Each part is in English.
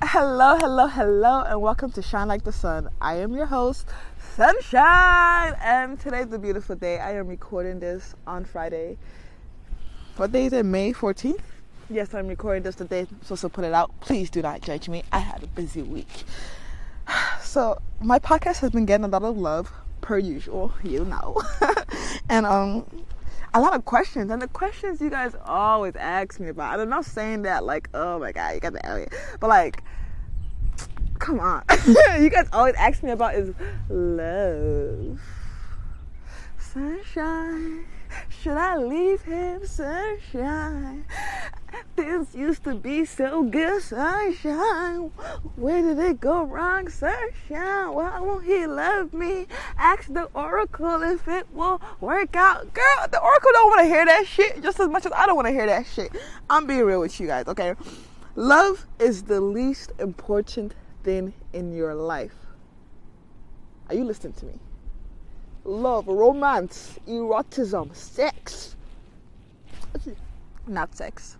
Hello, hello, hello, and welcome to Shine Like the Sun. I am your host, Sunshine, and today's a beautiful day. I am recording this on Friday. What day is it? May 14th? Yes, I'm recording this the day I'm supposed to put it out. Please do not judge me. I had a busy week. So, my podcast has been getting a lot of love, per usual, you know. and, um, a lot of questions and the questions you guys always ask me about. I'm not saying that like, oh my god, you got the alien, but like, come on, you guys always ask me about is love, sunshine. Should I leave him, sunshine? Things used to be so good, sunshine. Where did it go wrong, sunshine? Why won't he love me? Ask the oracle if it will work out. Girl, the oracle don't want to hear that shit just as much as I don't want to hear that shit. I'm being real with you guys, okay? Love is the least important thing in your life. Are you listening to me? Love, romance, erotism, sex. Not sex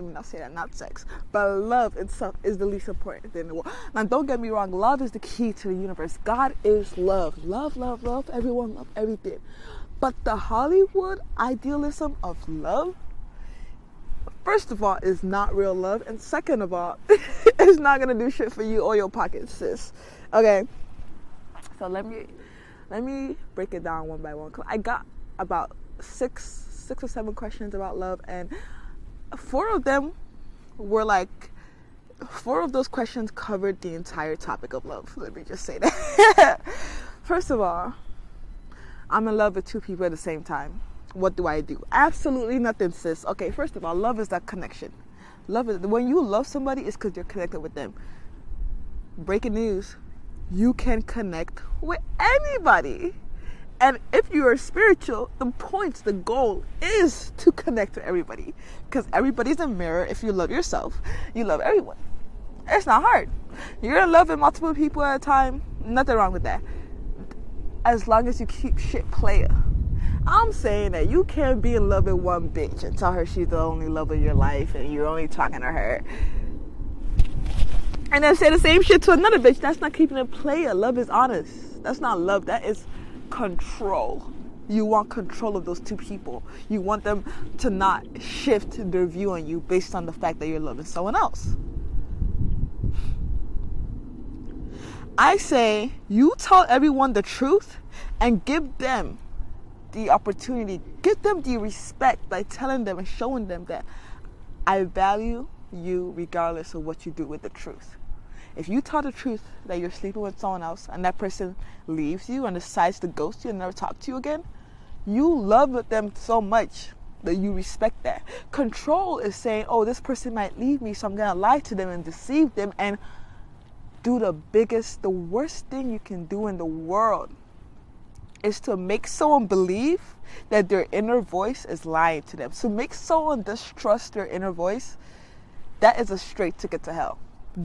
let me not say that, not sex, but love itself is the least important thing in the world. Now, don't get me wrong, love is the key to the universe. God is love. Love, love, love, everyone, love everything. But the Hollywood idealism of love, first of all, is not real love, and second of all, it's not gonna do shit for you or your pockets, sis. Okay, so let me let me break it down one by one. I got about six six or seven questions about love, and four of them were like four of those questions covered the entire topic of love. Let me just say that. First of all, I'm in love with two people at the same time. What do I do? Absolutely nothing, sis. Okay, first of all, love is that connection. Love is when you love somebody, it's because you're connected with them. Breaking news: you can connect with anybody. And if you are spiritual, the point, the goal is to connect to everybody. Because everybody's a mirror. If you love yourself, you love everyone. It's not hard. You're with multiple people at a time. Nothing wrong with that. As long as you keep shit player. I'm saying that you can't be in love with one bitch and tell her she's the only love of your life and you're only talking to her. And then say the same shit to another bitch. That's not keeping it player. Love is honest. That's not love. That is control. You want control of those two people. You want them to not shift their view on you based on the fact that you're loving someone else. I say you tell everyone the truth and give them the opportunity, give them the respect by telling them and showing them that I value you regardless of what you do with the truth. If you tell the truth that you're sleeping with someone else and that person leaves you and decides to ghost you and never talk to you again, you love them so much that you respect that. Control is saying, oh, this person might leave me, so I'm gonna lie to them and deceive them and do the biggest, the worst thing you can do in the world is to make someone believe that their inner voice is lying to them. So make someone distrust their inner voice. That is a straight ticket to hell.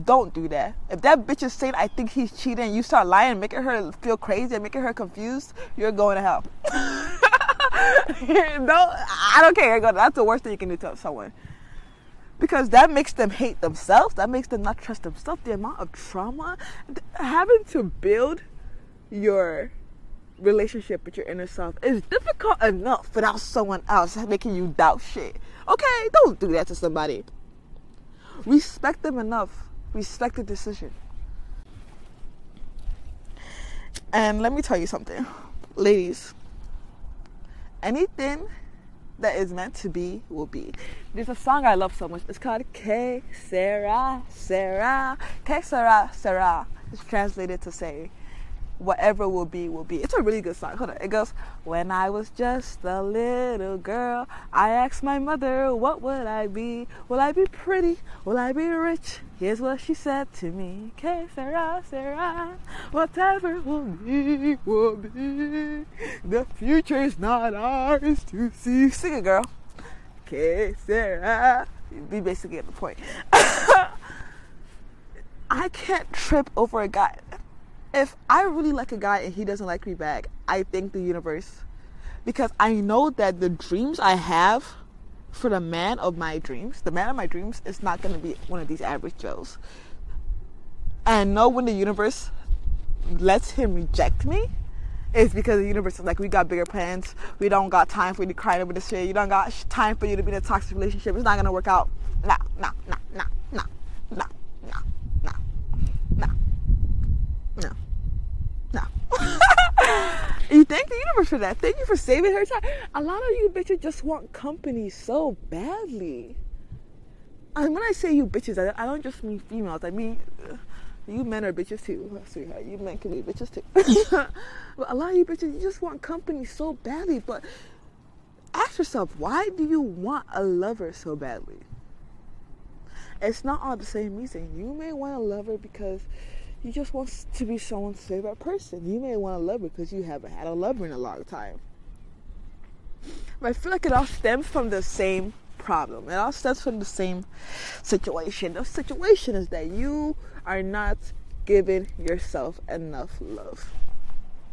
Don't do that. If that bitch is saying, I think he's cheating, you start lying, making her feel crazy and making her confused, you're going to hell. don't, I don't care. That's the worst thing you can do to someone. Because that makes them hate themselves. That makes them not trust themselves. The amount of trauma, having to build your relationship with your inner self is difficult enough without someone else making you doubt shit. Okay, don't do that to somebody. Respect them enough respect the decision. And let me tell you something, ladies. Anything that is meant to be will be. There's a song I love so much. It's called Que Sera Sera. Que Sera Sera. It's translated to say whatever will be will be. It's a really good song. Hold on. It goes, When I was just a little girl, I asked my mother, What would I be? Will I be pretty? Will I be rich? Here's what she said to me. Que sera, sera. Whatever will be, will be. The future is not ours to see. Sing it, girl. Que sera. Be basically at the point. I can't trip over a guy if I really like a guy and he doesn't like me back, I thank the universe because I know that the dreams I have for the man of my dreams, the man of my dreams is not going to be one of these average Joes. And know when the universe lets him reject me, it's because the universe is like, we got bigger plans. We don't got time for you to cry over this shit. You don't got time for you to be in a toxic relationship. It's not gonna work out. Nah, nah, nah, nah, nah, nah, nah, no, no. you thank the universe for that. Thank you for saving her time. A lot of you bitches just want company so badly. And when I say you bitches, I, don't just mean females. I mean, uh, you men are bitches too, sweetheart. You men can be bitches too. but a lot of you bitches, you just want company so badly. But ask yourself, why do you want a lover so badly? It's not all the same reason. You may want a lover because you just want to be someone's favorite person. You may want a lover because you haven't had a lover in a long time. But I feel like it all stems from the same problem. It all stems from the same situation. The situation is that you are not giving yourself enough love.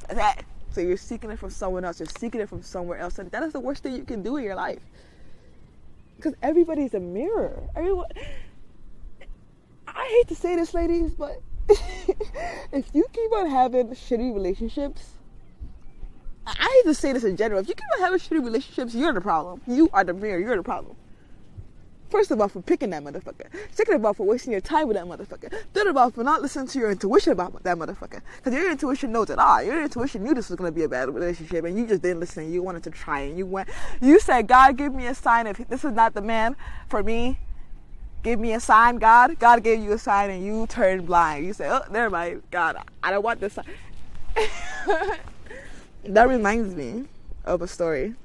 That. So you're seeking it from someone else. You're seeking it from somewhere else, and that is the worst thing you can do in your life. Because everybody's a mirror. Everyone. I hate to say this, ladies, but if you keep on having shitty relationships, I to say this in general. If you keep on having shitty relationships, you're the problem. You are the mirror. You're the problem. First of all, for picking that motherfucker. Second of all, for wasting your time with that motherfucker. Third of all, for not listening to your intuition about that motherfucker. Because your intuition knows it all. Your intuition knew this was going to be a bad relationship and you just didn't listen. You wanted to try and you went, you said, God, give me a sign if this is not the man for me. Give me a sign, God. God gave you a sign and you turned blind. You say, oh, never mind. God, I don't want this sign. that reminds me of a story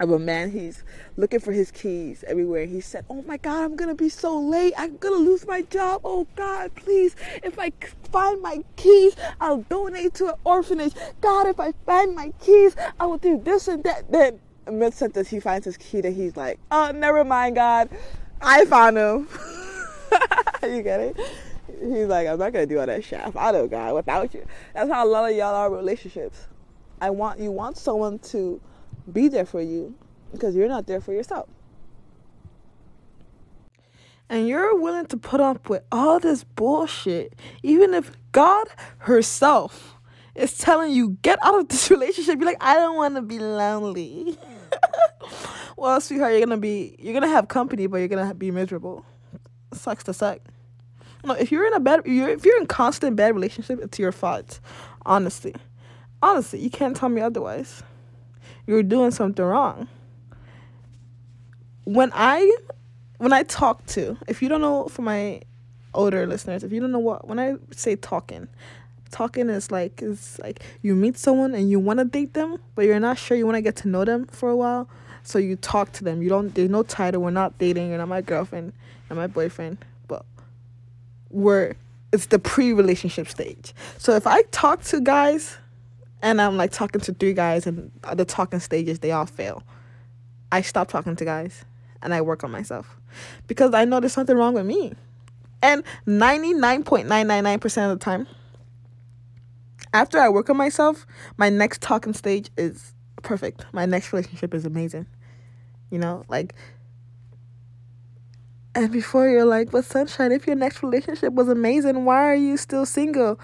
of a man he's looking for his keys everywhere he said oh my god i'm gonna be so late i'm gonna lose my job oh god please if i find my keys i'll donate to an orphanage god if i find my keys i will do this and that then mid sentence he finds his key that he's like oh never mind god i found him you get it he's like i'm not gonna do all that shit i found him god without you that's how a lot of y'all are relationships i want you want someone to be there for you because you're not there for yourself. And you're willing to put up with all this bullshit, even if God herself is telling you, get out of this relationship. You're like, I don't want to be lonely. well, sweetheart, you're gonna be, you're gonna have company, but you're gonna be miserable. sucks to suck. No, if you're in a bad, you're, if you're in constant bad relationship, it's your fault. Honestly, honestly, you can't tell me otherwise you're doing something wrong. When I when I talk to, if you don't know for my older listeners, if you don't know what when I say talking, talking is like is like you meet someone and you want to date them, but you're not sure you want to get to know them for a while. So you talk to them. You don't there's no title. We're not dating. You're not my girlfriend and my boyfriend, but we're it's the pre-relationship stage. So if I talk to guys and I'm like talking to three guys, and the talking stages they all fail. I stop talking to guys, and I work on myself because I know there's something wrong with me. And 99.999% of the time, after I work on myself, my next talking stage is perfect. My next relationship is amazing. You know, like and before you're like, but sunshine, if your next relationship was amazing, why are you still single?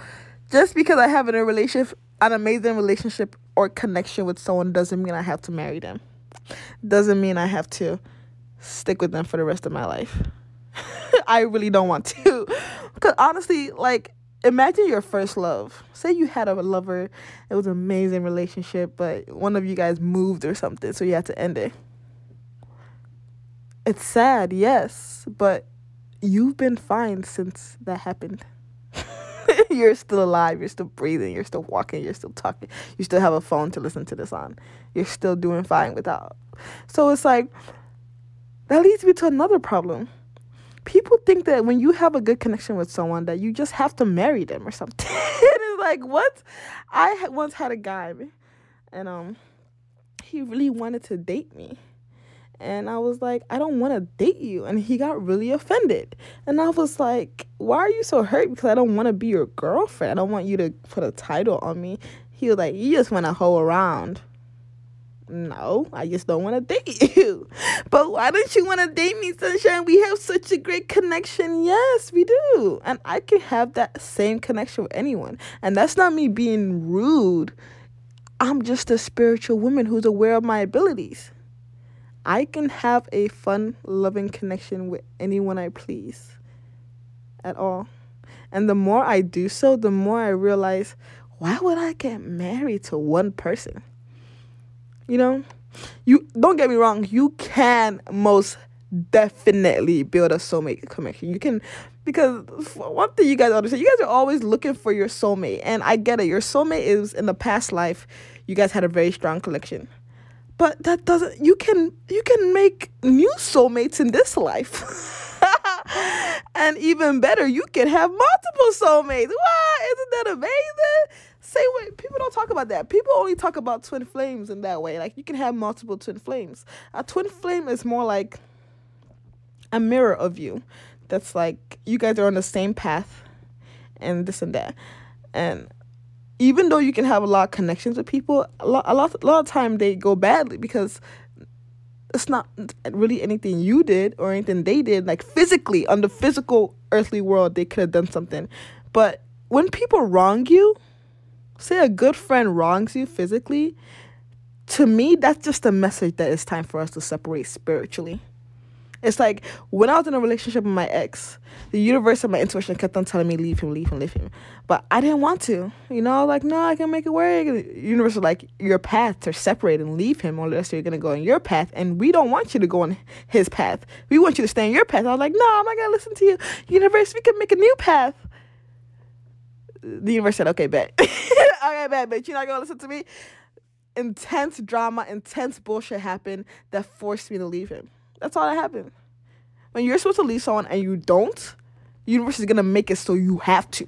Just because I have in a relationship an amazing relationship or connection with someone doesn't mean I have to marry them. Doesn't mean I have to stick with them for the rest of my life. I really don't want to. Because honestly, like, imagine your first love. Say you had a lover, it was an amazing relationship, but one of you guys moved or something, so you had to end it. It's sad, yes, but you've been fine since that happened. you're still alive, you're still breathing, you're still walking, you're still talking, you still have a phone to listen to this on. You're still doing fine without. So it's like that leads me to another problem. People think that when you have a good connection with someone that you just have to marry them or something. it's like what? I once had a guy and um he really wanted to date me and I was like, I don't want to date you. And he got really offended. And I was like, Why are you so hurt? Because I don't want to be your girlfriend. I don't want you to put a title on me. He was like, You just want to hoe around. No, I just don't want to date you. But why don't you want to date me, Sunshine? We have such a great connection. Yes, we do. And I can have that same connection with anyone. And that's not me being rude. I'm just a spiritual woman who's aware of my abilities. I can have a fun, loving connection with anyone I please at all. And the more I do so, the more I realize why would I get married to one person? You know, you don't get me wrong, you can most definitely build a soulmate connection. You can because one thing you guys understand, you guys are always looking for your soulmate, and I get it. Your soulmate is in the past life, you guys had a very strong connection, but that doesn't. You can you can make new soulmates in this life, and even better, you can have multiple soulmates. What isn't that amazing? Say what people don't talk about that. People only talk about twin flames in that way. Like you can have multiple twin flames. A twin flame is more like a mirror of you. That's like you guys are on the same path and this and that. And even though you can have a lot of connections with people, a lot a lot, a lot of time they go badly because it's not really anything you did or anything they did like physically on the physical earthly world they could have done something but when people wrong you say a good friend wrongs you physically, to me, that's just a message that it's time for us to separate spiritually. It's like when I was in a relationship with my ex, the universe and my intuition kept on telling me, leave him, leave him, leave him. But I didn't want to. You know, like, no, I can make it work. The universe was like, your paths are separate and leave him, unless you're to go on your path. And we don't want you to go on his path. We want you to stay on your path. I was like, no, I'm not to listen to you. Universe, we can make a new path. The universe said, okay, bet. okay, bet, but you're not gonna listen to me. Intense drama, intense bullshit happened that forced me to leave him. That's all that happened. When you're supposed to leave someone and you don't, the universe is gonna make it so you have to.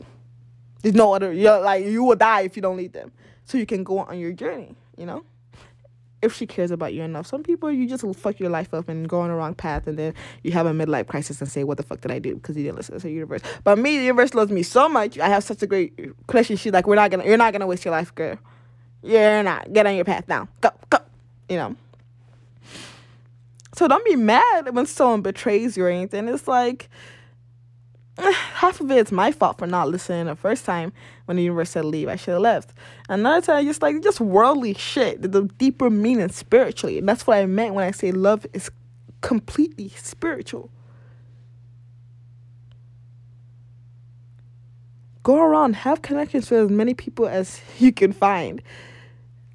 There's no other. You're like you will die if you don't leave them. So you can go on your journey. You know if she cares about you enough. Some people you just fuck your life up and go on the wrong path, and then you have a midlife crisis and say, "What the fuck did I do?" Because you didn't listen to the universe. But me, the universe loves me so much. I have such a great connection. She's like, "We're not gonna, you're not gonna waste your life, girl. You're not. Get on your path now. Go, go." You know. So don't be mad when someone betrays you or anything. It's like half of it is my fault for not listening the first time when the universe said leave. I should have left. Another time, just like just worldly shit, the deeper meaning spiritually. And that's what I meant when I say love is completely spiritual. Go around, have connections with as many people as you can find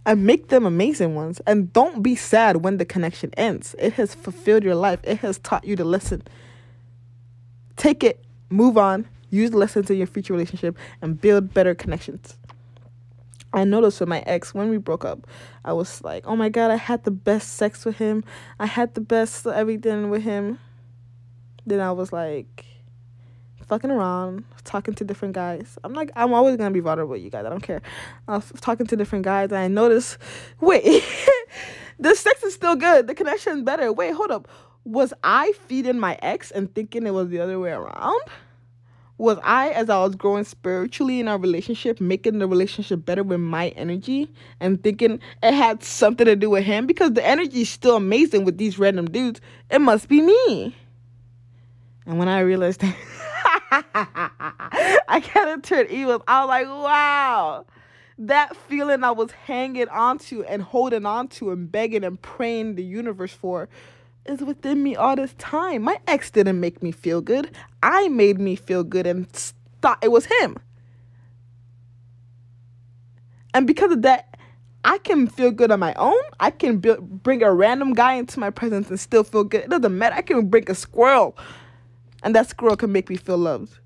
and make them amazing ones. And don't be sad when the connection ends. It has fulfilled your life, it has taught you to listen. Take it move on, use lessons in your future relationship, and build better connections. I noticed with my ex when we broke up, I was like, oh my god, I had the best sex with him. I had the best everything with him. Then I was like, fucking around, talking to different guys. I'm like, I'm always gonna be vulnerable you guys. I don't care. Uh, I was talking to different guys, and I noticed, wait, the sex is still good. The connection is better. Wait, hold up. Was I feeding my ex and thinking it was the other way around? was I, as I was growing spiritually in our relationship, making the relationship better with my energy and thinking it had something to do with him because the energy is still amazing with these random dudes. It must be me. And when I realized that I kind of turned evil, I was like, wow. That feeling I was hanging onto and holding onto and begging and praying the universe for is within me all this time. My ex didn't make me feel good. I made me feel good and thought it was him. And because of that, I can feel good on my own. I can bring a random guy into my presence and still feel good. It doesn't matter. I can bring a squirrel, and that squirrel can make me feel loved.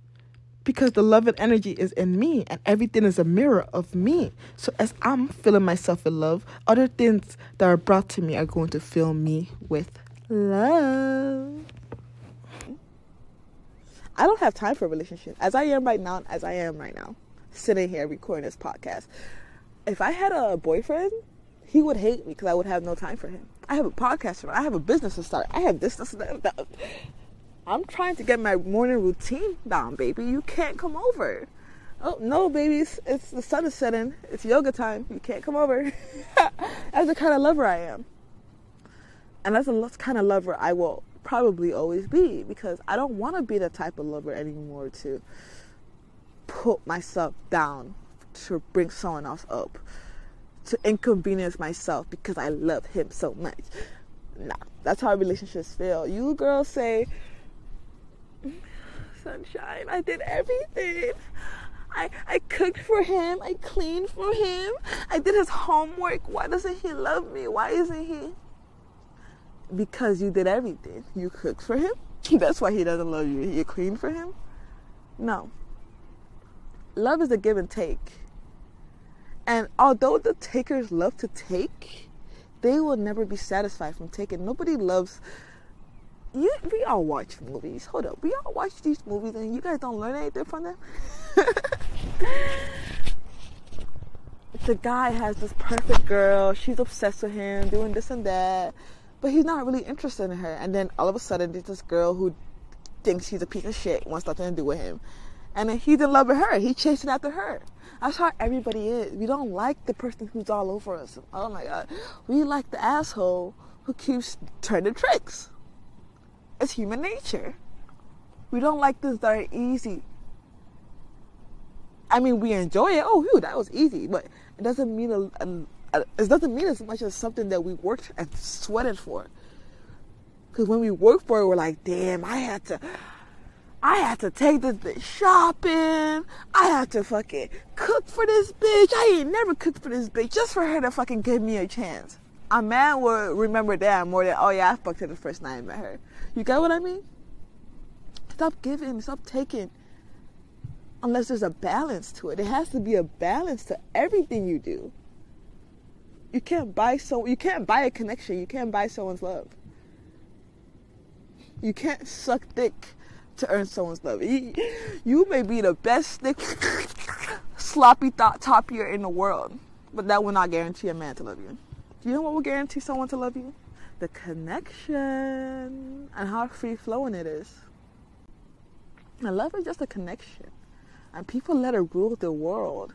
Because the love and energy is in me, and everything is a mirror of me. So, as I'm filling myself with love, other things that are brought to me are going to fill me with love. I don't have time for a relationship. As I am right now, as I am right now, sitting here recording this podcast. If I had a boyfriend, he would hate me because I would have no time for him. I have a podcast, I have a business to start. I have this, this, that. I'm trying to get my morning routine down, baby. You can't come over. Oh no, babies! It's the sun is setting. It's yoga time. You can't come over. that's the kind of lover I am, and that's the kind of lover I will probably always be because I don't want to be the type of lover anymore to put myself down to bring someone else up, to inconvenience myself because I love him so much. Nah, that's how relationships fail. You girls say, Sunshine, I did everything. I, I cooked for him. I cleaned for him. I did his homework. Why doesn't he love me? Why isn't he? Because you did everything. You cooked for him. That's why he doesn't love you. You cleaned for him. No. Love is a give and take. And although the takers love to take, they will never be satisfied from taking. Nobody loves you we all watch movies. Hold up. We all watch these movies and you guys don't learn anything from them? the guy has this perfect girl, she's obsessed with him, doing this and that, but he's not really interested in her. And then all of a sudden there's this girl who thinks he's a piece of shit, wants nothing to do with him. And then he's in love with her. He's chasing after her. That's how everybody is. We don't like the person who's all over us. Oh my god. We like the asshole who keeps turning tricks. It's human nature. We don't like things that are easy. I mean, we enjoy it. Oh, whew, that was easy, but it doesn't mean a, a, a, it doesn't mean as much as something that we worked and sweated for. Because when we work for it, we're like, damn, I had to, I had to take this bitch shopping. I had to fucking cook for this bitch. I ain't never cooked for this bitch just for her to fucking give me a chance. A man will remember that more than, oh yeah, I fucked her the first night I met her. You get what I mean? Stop giving, stop taking. Unless there's a balance to it. There has to be a balance to everything you do. You can't buy so you can't buy a connection. You can't buy someone's love. You can't suck dick to earn someone's love. You, may be the best dick sloppy thought top ear in the world, but that will not guarantee a man to love you. Do you know what will guarantee someone to love you? the connection and how free flowing it is. And love is just a connection. And people let it rule the world.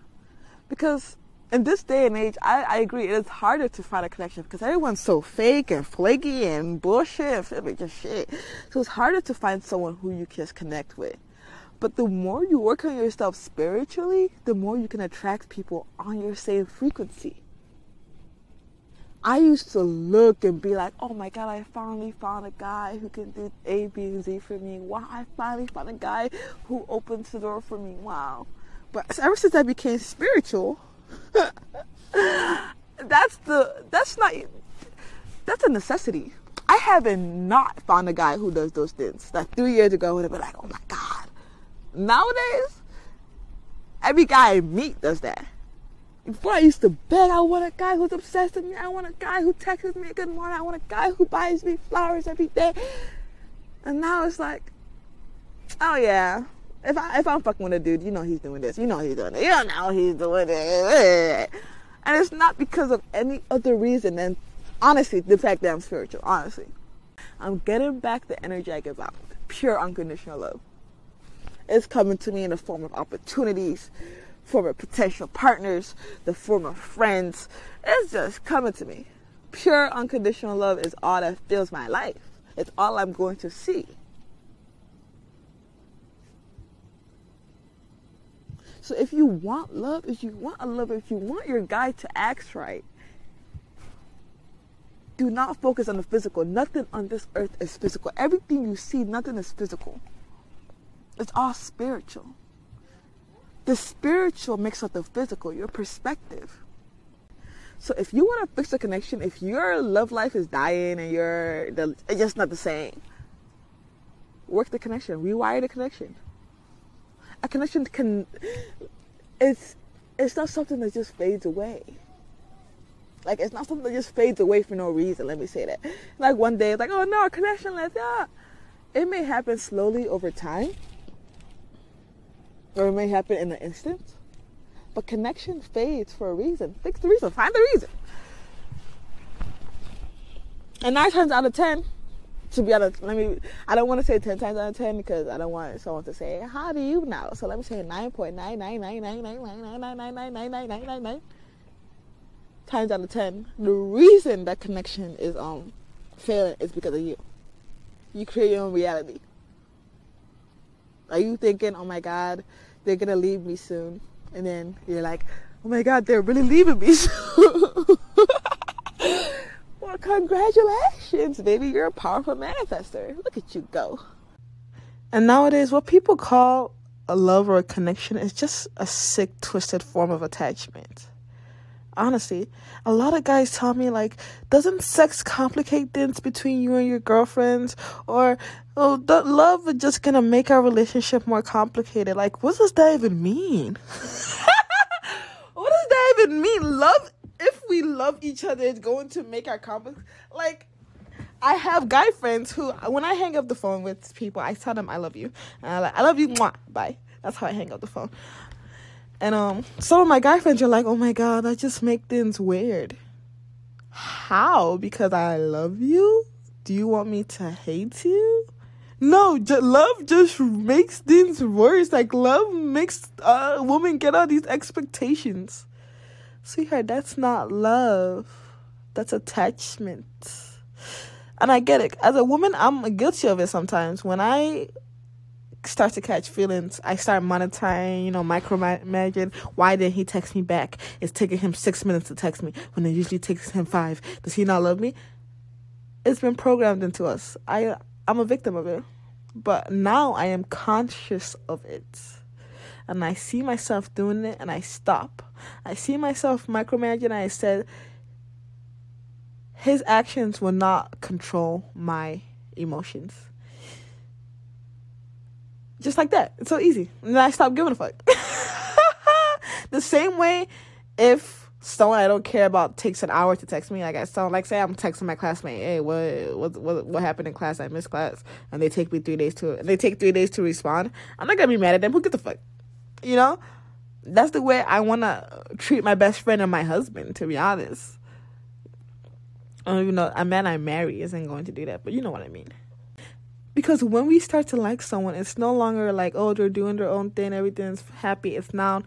Because in this day and age, I, I agree, it is harder to find a connection because everyone's so fake and flaky and bullshit and just shit. So it's harder to find someone who you can just connect with. But the more you work on yourself spiritually, the more you can attract people on your same frequency. I used to look and be like, oh my God, I finally found a guy who can do A, B, and Z for me. Wow, I finally found a guy who opens the door for me. Wow. But ever since I became spiritual, that's the, that's not, that's a necessity. I haven't not found a guy who does those things. Like three years ago, I would have been like, oh my God. Nowadays, every guy I meet does that. Before I used to beg, I want a guy who's obsessed with me. I want a guy who texts me good morning. I want a guy who buys me flowers every day. And now it's like, oh yeah, if I if I'm fucking with a dude, you know he's doing this. You know he's doing it. You don't know he's doing it. And it's not because of any other reason than honestly the fact that I'm spiritual. Honestly, I'm getting back the energy I give out. Pure unconditional love. It's coming to me in the form of opportunities former potential partners, the former friends. It's just coming to me. Pure unconditional love is all that fills my life. It's all I'm going to see. So if you want love, if you want a love, if you want your guy to act right, do not focus on the physical. Nothing on this earth is physical. Everything you see, nothing is physical. It's all spiritual. The spiritual makes up the physical, your perspective. So if you want to fix a connection, if your love life is dying and you're the, it's just not the same, work the connection, rewire the connection. A connection can it's it's not something that just fades away. Like it's not something that just fades away for no reason. Let me say that. Like one day, it's like, oh no, connection, let's yeah. It may happen slowly over time, or it may happen in an instant. But connection fades for a reason. Fix the reason. Find the reason. And nine times out of ten, to be honest, let me. I don't want to say ten times out of ten because I don't want someone to say, "How do you know?" So let me say nine point nine nine nine nine nine nine nine nine nine nine nine nine nine nine nine times out of ten. The reason that connection is um failing is because of you. You create your own reality. Are you thinking, "Oh my God, they're gonna leave me soon," and then you're like, "Oh my God, they're really leaving me soon." well, congratulations, baby. You're a powerful manifester. Look at you go. And nowadays, what people call a love or a connection is just a sick, twisted form of attachment. Honestly, a lot of guys tell me, like, doesn't sex complicate things between you and your girlfriends? Or, oh, the love is just gonna make our relationship more complicated. Like, what does that even mean? what does that even mean? Love if we love each other, it's going to make our complex. Like, I have guy friends who, when I hang up the phone with people, I tell them I love you. And I like, I love you, mwah, bye. That's how I hang up the phone. And um, some of my guy friends are like, oh my god, that just make things weird. How? Because I love you? Do you want me to hate you? No, love just makes things worse. Like love makes a woman get all these expectations. Sweetheart, that's not love. That's attachment. And I get it. As a woman, I'm guilty of it sometimes. When I start to catch feelings, I start monitoring, you know, micromanaging. Why didn't he text me back? It's taking him six minutes to text me when it usually takes him five. Does he not love me? It's been programmed into us. I I'm a victim of it. But now I am conscious of it and I see myself doing it and I stop. I see myself micromanaging I said his actions will not control my emotions. Just like that. It's so easy. And then I stop giving a fuck. the same way if someone I don't care about takes an hour to text me, like I sound like say I'm texting my classmate, hey, what what what what happened in class? I missed class, and they take me three days to they take three days to respond. I'm not gonna be mad at them. Who gives the fuck? You know, that's the way I want to treat my best friend and my husband. To be honest, I don't even know a man I marry isn't going to do that, but you know what I mean. Because when we start to like someone, it's no longer like, oh, they're doing their own thing, everything's happy. It's now,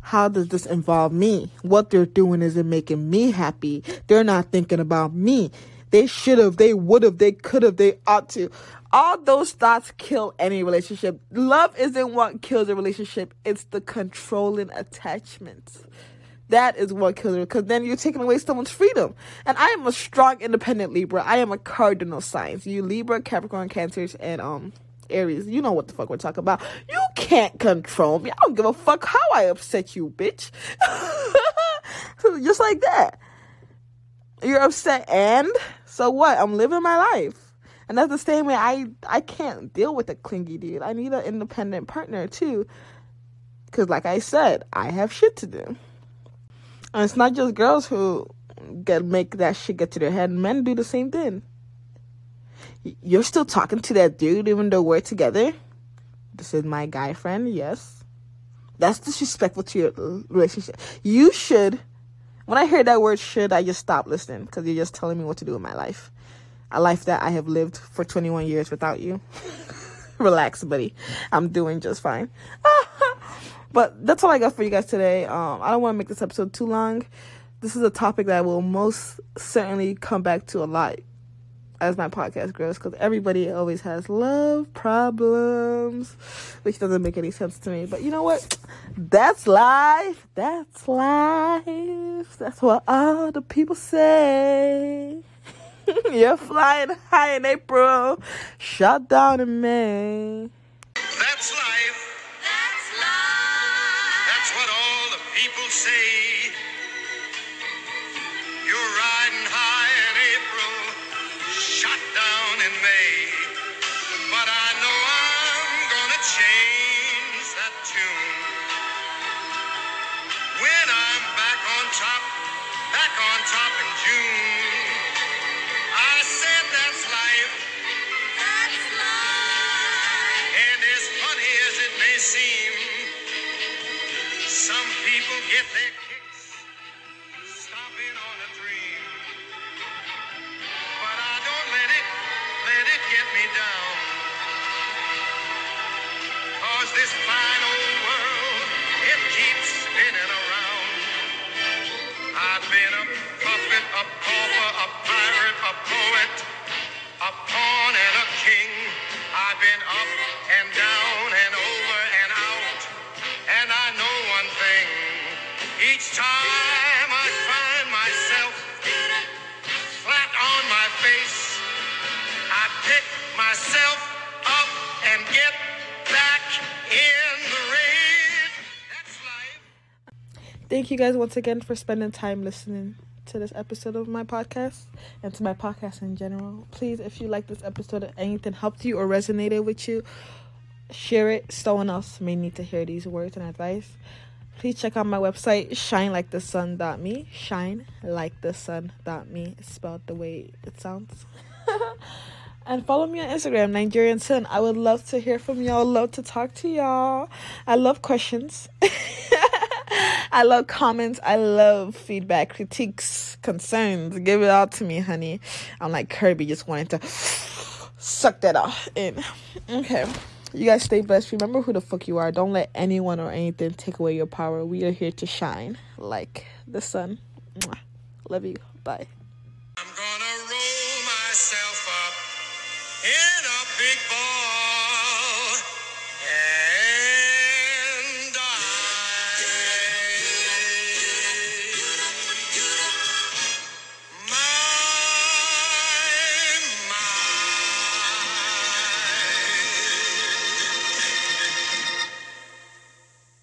how does this involve me? What they're doing isn't making me happy. They're not thinking about me. They should have, they would have, they could have, they ought to all those thoughts kill any relationship. Love isn't what kills a relationship, it's the controlling attachment. That is what kills it because then you're taking away someone's freedom. And I am a strong, independent Libra. I am a cardinal sign. You Libra, Capricorn, Cancers, and um Aries. You know what the fuck we're talking about. You can't control me. I don't give a fuck how I upset you, bitch. Just like that. You're upset, and so what? I'm living my life. And that's the same way I I can't deal with a clingy dude. I need an independent partner too. Cause like I said, I have shit to do. And it's not just girls who get make that shit get to their head. Men do the same thing. You're still talking to that dude even though we're together. This is my guy friend, yes. That's disrespectful to your relationship. You should. When I hear that word should, I just stop listening because you're just telling me what to do in my life a life that I have lived for 21 years without you. Relax, buddy. I'm doing just fine. but that's all I got for you guys today. Um, I don't want to make this episode too long. This is a topic that I will most certainly come back to a lot as my podcast grows because everybody always has love problems, which doesn't make any sense to me. But you know what? That's life. That's life. That's what all the people say. You're flying high in April, shot down in May. That's what all the people say. You're riding high in April, shot down Thank you guys once again for spending time listening to this episode of my podcast and to my podcast in general. Please, if you like this episode or anything helped you or resonated with you, share it. Someone else may need to hear these words and advice. Please check out my website, shine like the shinelikethesun.me. Shine like the sun.me. Spelled the way it sounds. and follow me on Instagram, Nigerian Sun. I would love to hear from y'all. Love to talk to y'all. I love questions. I love comments. I love feedback, critiques, concerns. Give it all to me, honey. I'm like Kirby, just wanting to suck that all in. Okay. You guys stay blessed. Remember who the fuck you are. Don't let anyone or anything take away your power. We are here to shine like the sun. Love you. Bye.